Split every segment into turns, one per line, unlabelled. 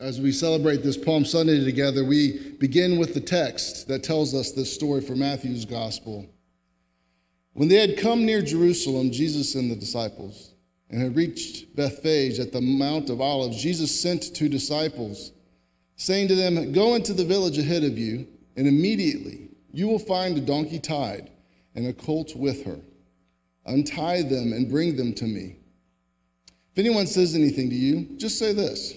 As we celebrate this Palm Sunday together, we begin with the text that tells us this story from Matthew's gospel. When they had come near Jerusalem, Jesus and the disciples, and had reached Bethphage at the Mount of Olives, Jesus sent two disciples, saying to them, Go into the village ahead of you, and immediately you will find a donkey tied and a colt with her. Untie them and bring them to me. If anyone says anything to you, just say this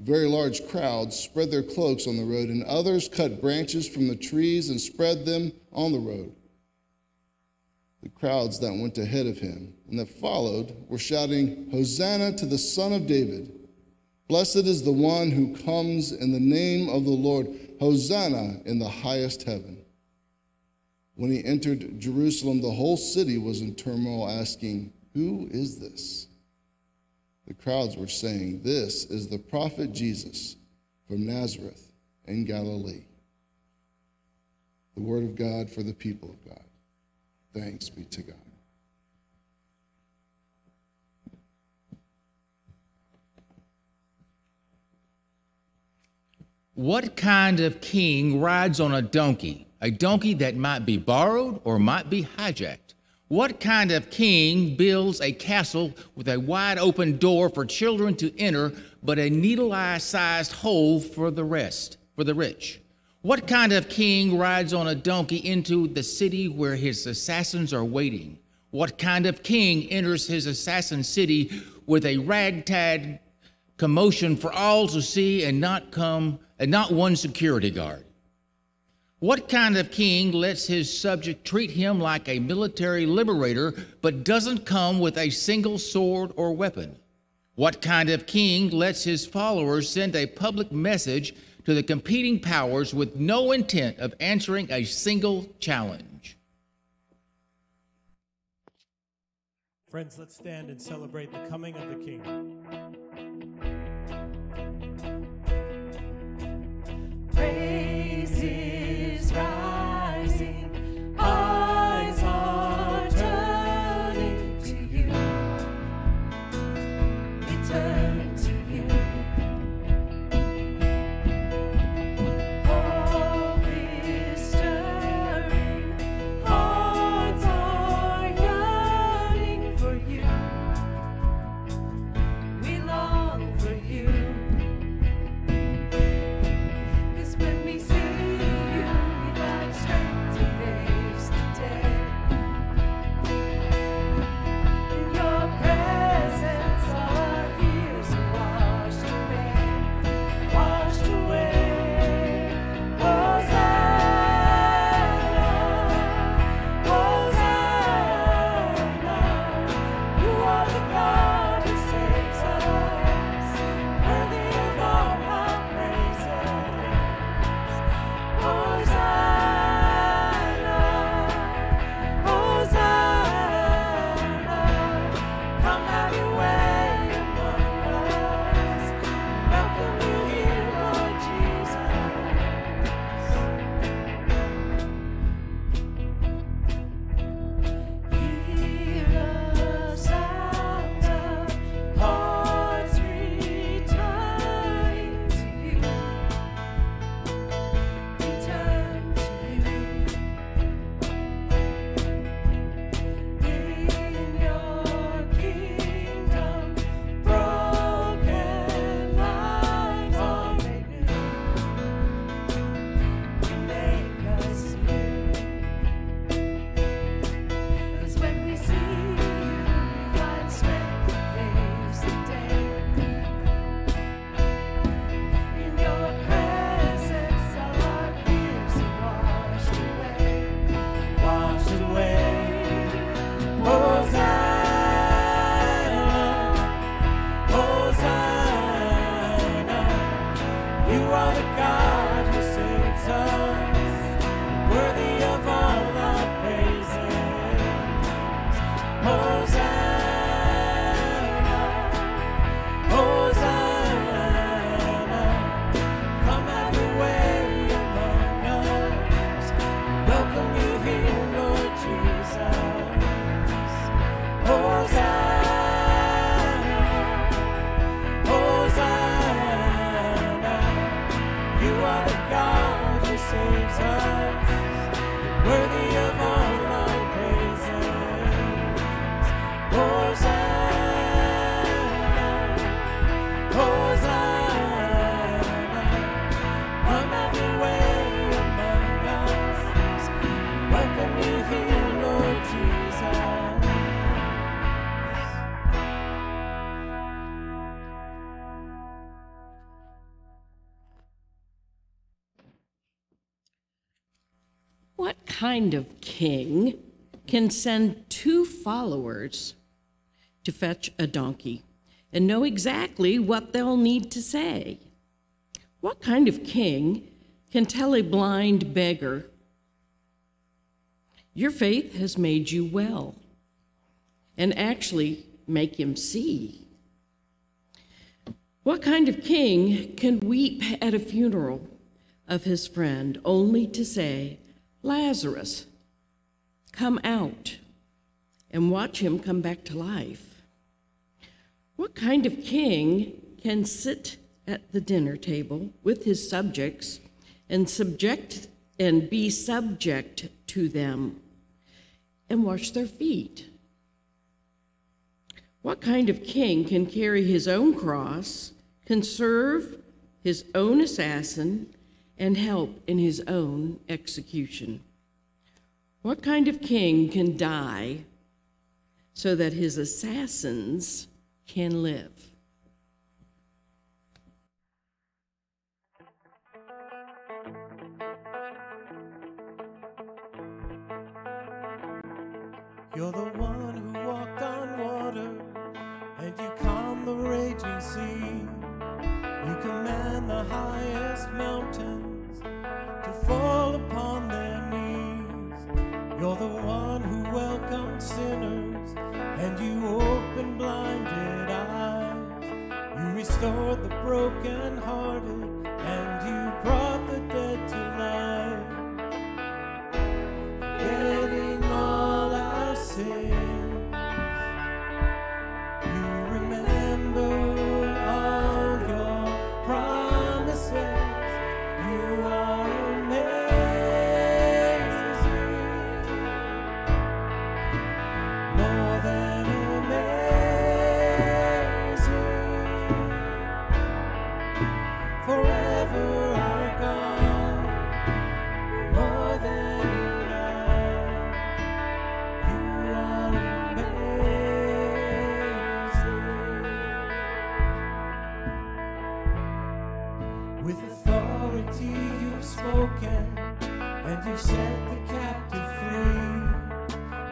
A very large crowd spread their cloaks on the road, and others cut branches from the trees and spread them on the road. The crowds that went ahead of him and that followed were shouting, Hosanna to the Son of David! Blessed is the one who comes in the name of the Lord! Hosanna in the highest heaven. When he entered Jerusalem, the whole city was in turmoil, asking, Who is this? The crowds were saying, This is the prophet Jesus from Nazareth in Galilee. The word of God for the people of God. Thanks be to God.
What kind of king rides on a donkey? A donkey that might be borrowed or might be hijacked? What kind of king builds a castle with a wide open door for children to enter, but a needle eye sized hole for the rest, for the rich? What kind of king rides on a donkey into the city where his assassins are waiting? What kind of king enters his assassin city with a ragtag commotion for all to see and not come and not one security guard? What kind of king lets his subject treat him like a military liberator but doesn't come with a single sword or weapon? What kind of king lets his followers send a public message to the competing powers with no intent of answering a single challenge?
Friends, let's stand and celebrate the coming of the King.
Kind of king can send two followers to fetch a donkey and know exactly what they'll need to say? What kind of king can tell a blind beggar, Your faith has made you well, and actually make him see? What kind of king can weep at a funeral of his friend only to say, Lazarus, come out, and watch him come back to life? What kind of king can sit at the dinner table with his subjects and subject and be subject to them and wash their feet? What kind of king can carry his own cross, can serve his own assassin, and help in his own execution? What kind of king can die so that his assassins can live?
You're the one Forever our God. More than enough, you are amazing. With authority you've spoken, and you've set the captive free.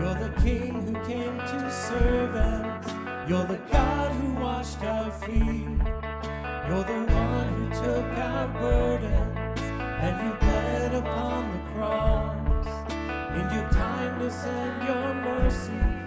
You're the King who came to serve us. You're the God who washed our feet. You're the one who took our burdens and you bled upon the cross. In your kindness and your mercy,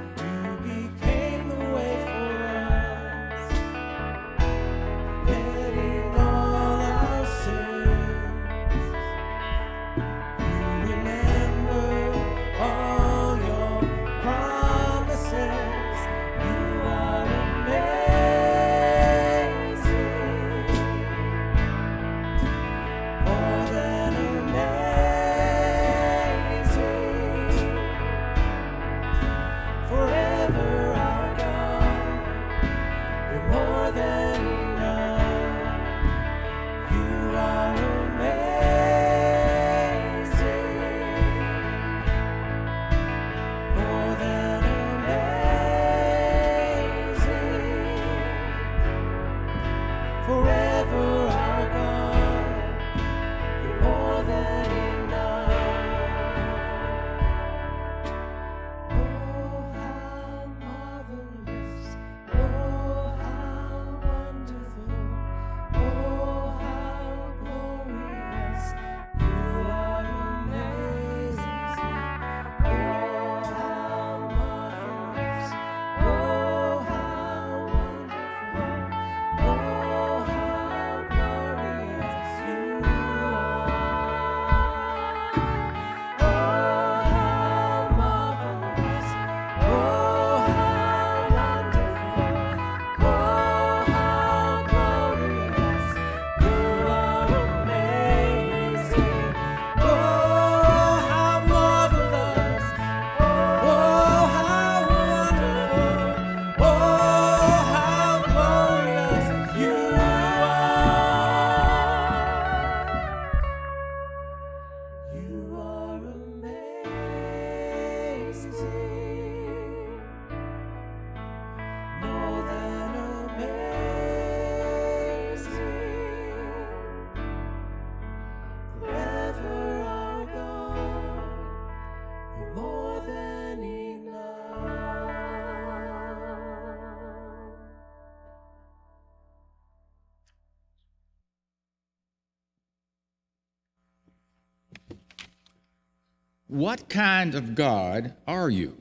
What kind of God are you?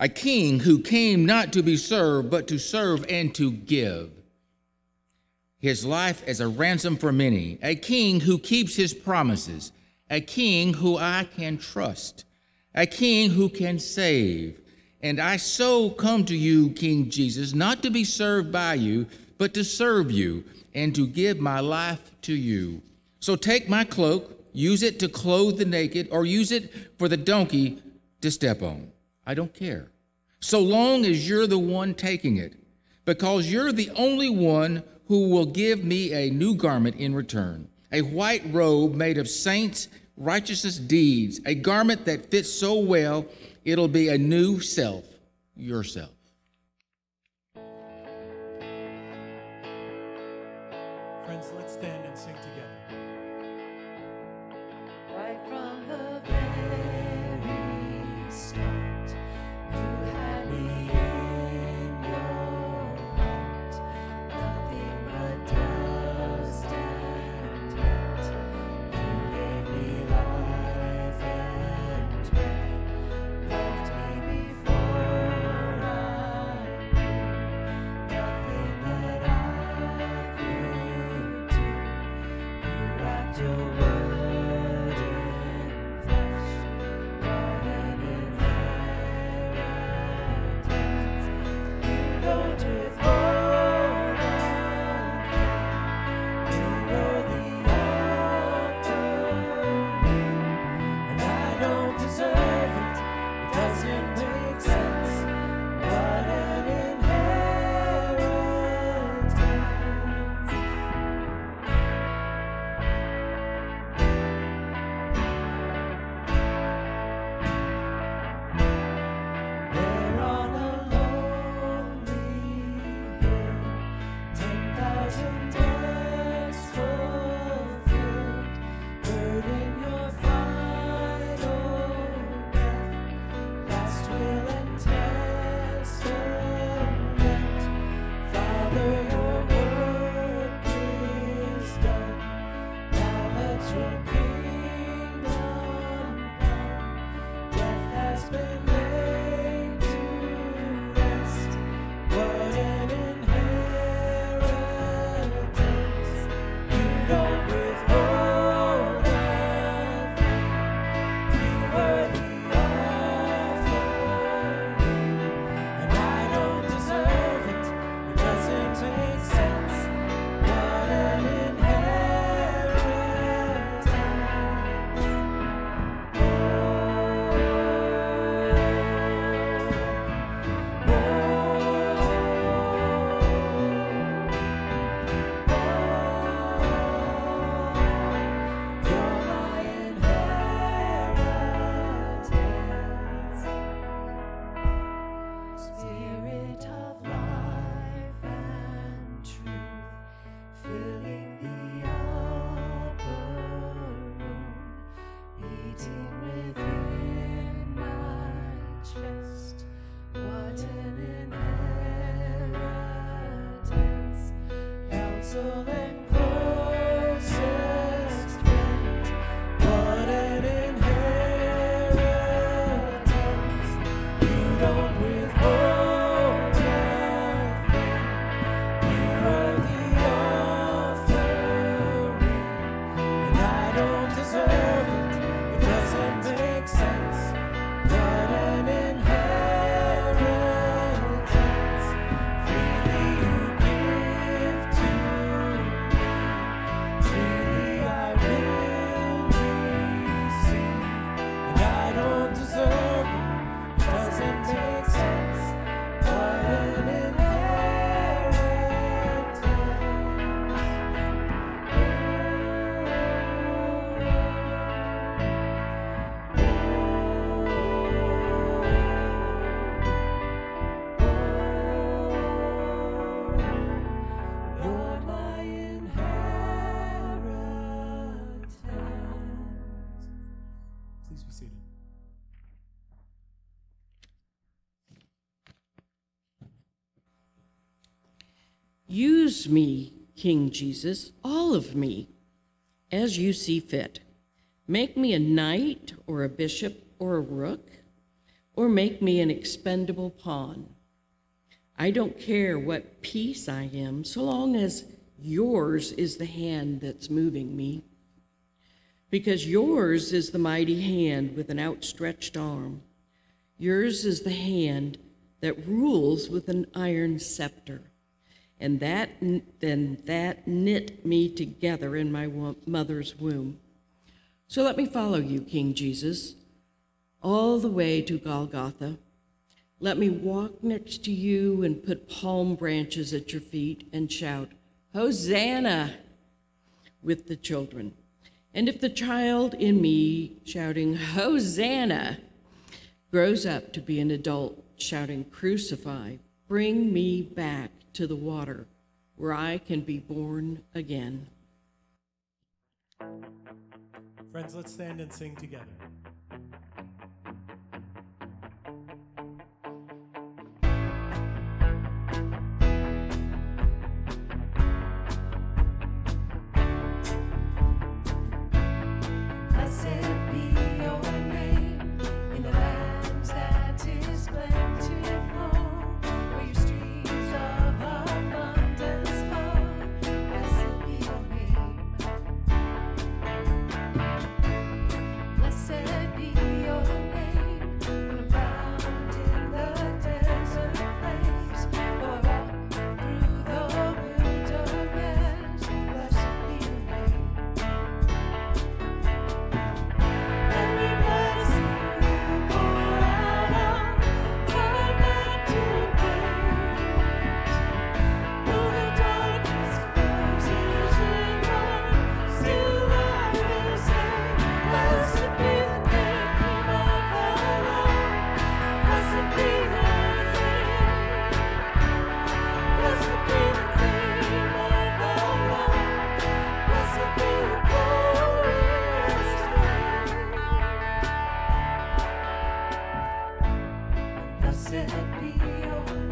A king who came not to be served, but to serve and to give his life as a ransom for many, a king who keeps his promises, a king who I can trust, a king who can save. And I so come to you, King Jesus, not to be served by you, but to serve you and to give my life to you. So take my cloak, use it to clothe the naked, or use it for the donkey to step on. I don't care. So long as you're the one taking it, because you're the only one who will give me a new garment in return, a white robe made of saints' righteousness deeds, a garment that fits so well it'll be a new self, yourself.
Use me, King Jesus, all of me, as you see fit. Make me a knight or a bishop or a rook, or make me an expendable pawn. I don't care what piece I am, so long as yours is the hand that's moving me. Because yours is the mighty hand with an outstretched arm. Yours is the hand that rules with an iron scepter. And that then that knit me together in my mother's womb. So let me follow you, King Jesus, all the way to Golgotha. Let me walk next to you and put palm branches at your feet and shout, Hosanna, with the children. And if the child in me shouting, Hosanna, grows up to be an adult shouting, Crucify, bring me back to the water where I can be born again.
Friends, let's stand and sing together.
said be pio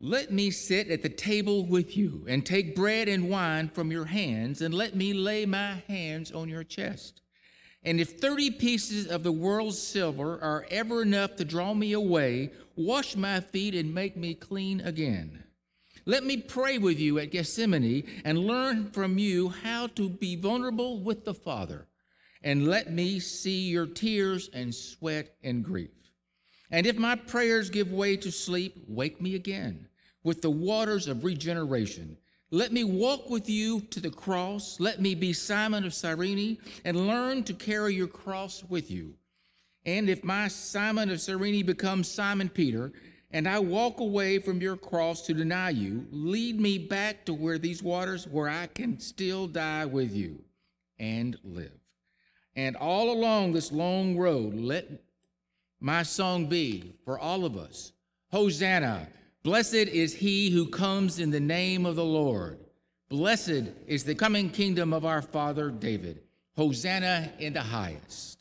Let me sit at the table with you and take bread and wine from your hands, and let me lay my hands on your chest. And if 30 pieces of the world's silver are ever enough to draw me away, wash my feet and make me clean again. Let me pray with you at Gethsemane and learn from you how to be vulnerable with the Father.
and let me see your tears and sweat and grief. And if my prayers give way to sleep, wake me again with the waters of regeneration. Let me walk with you to the cross. Let me be Simon of Cyrene and learn to carry your cross with you. And if my Simon of Cyrene becomes Simon Peter, and I walk away from your cross to deny you, lead me back to where these waters, where I can still die with you and live. And all along this long road, let my song be for all of us Hosanna! Blessed is he who comes in the name of the Lord. Blessed is the coming kingdom of our father David. Hosanna in the highest.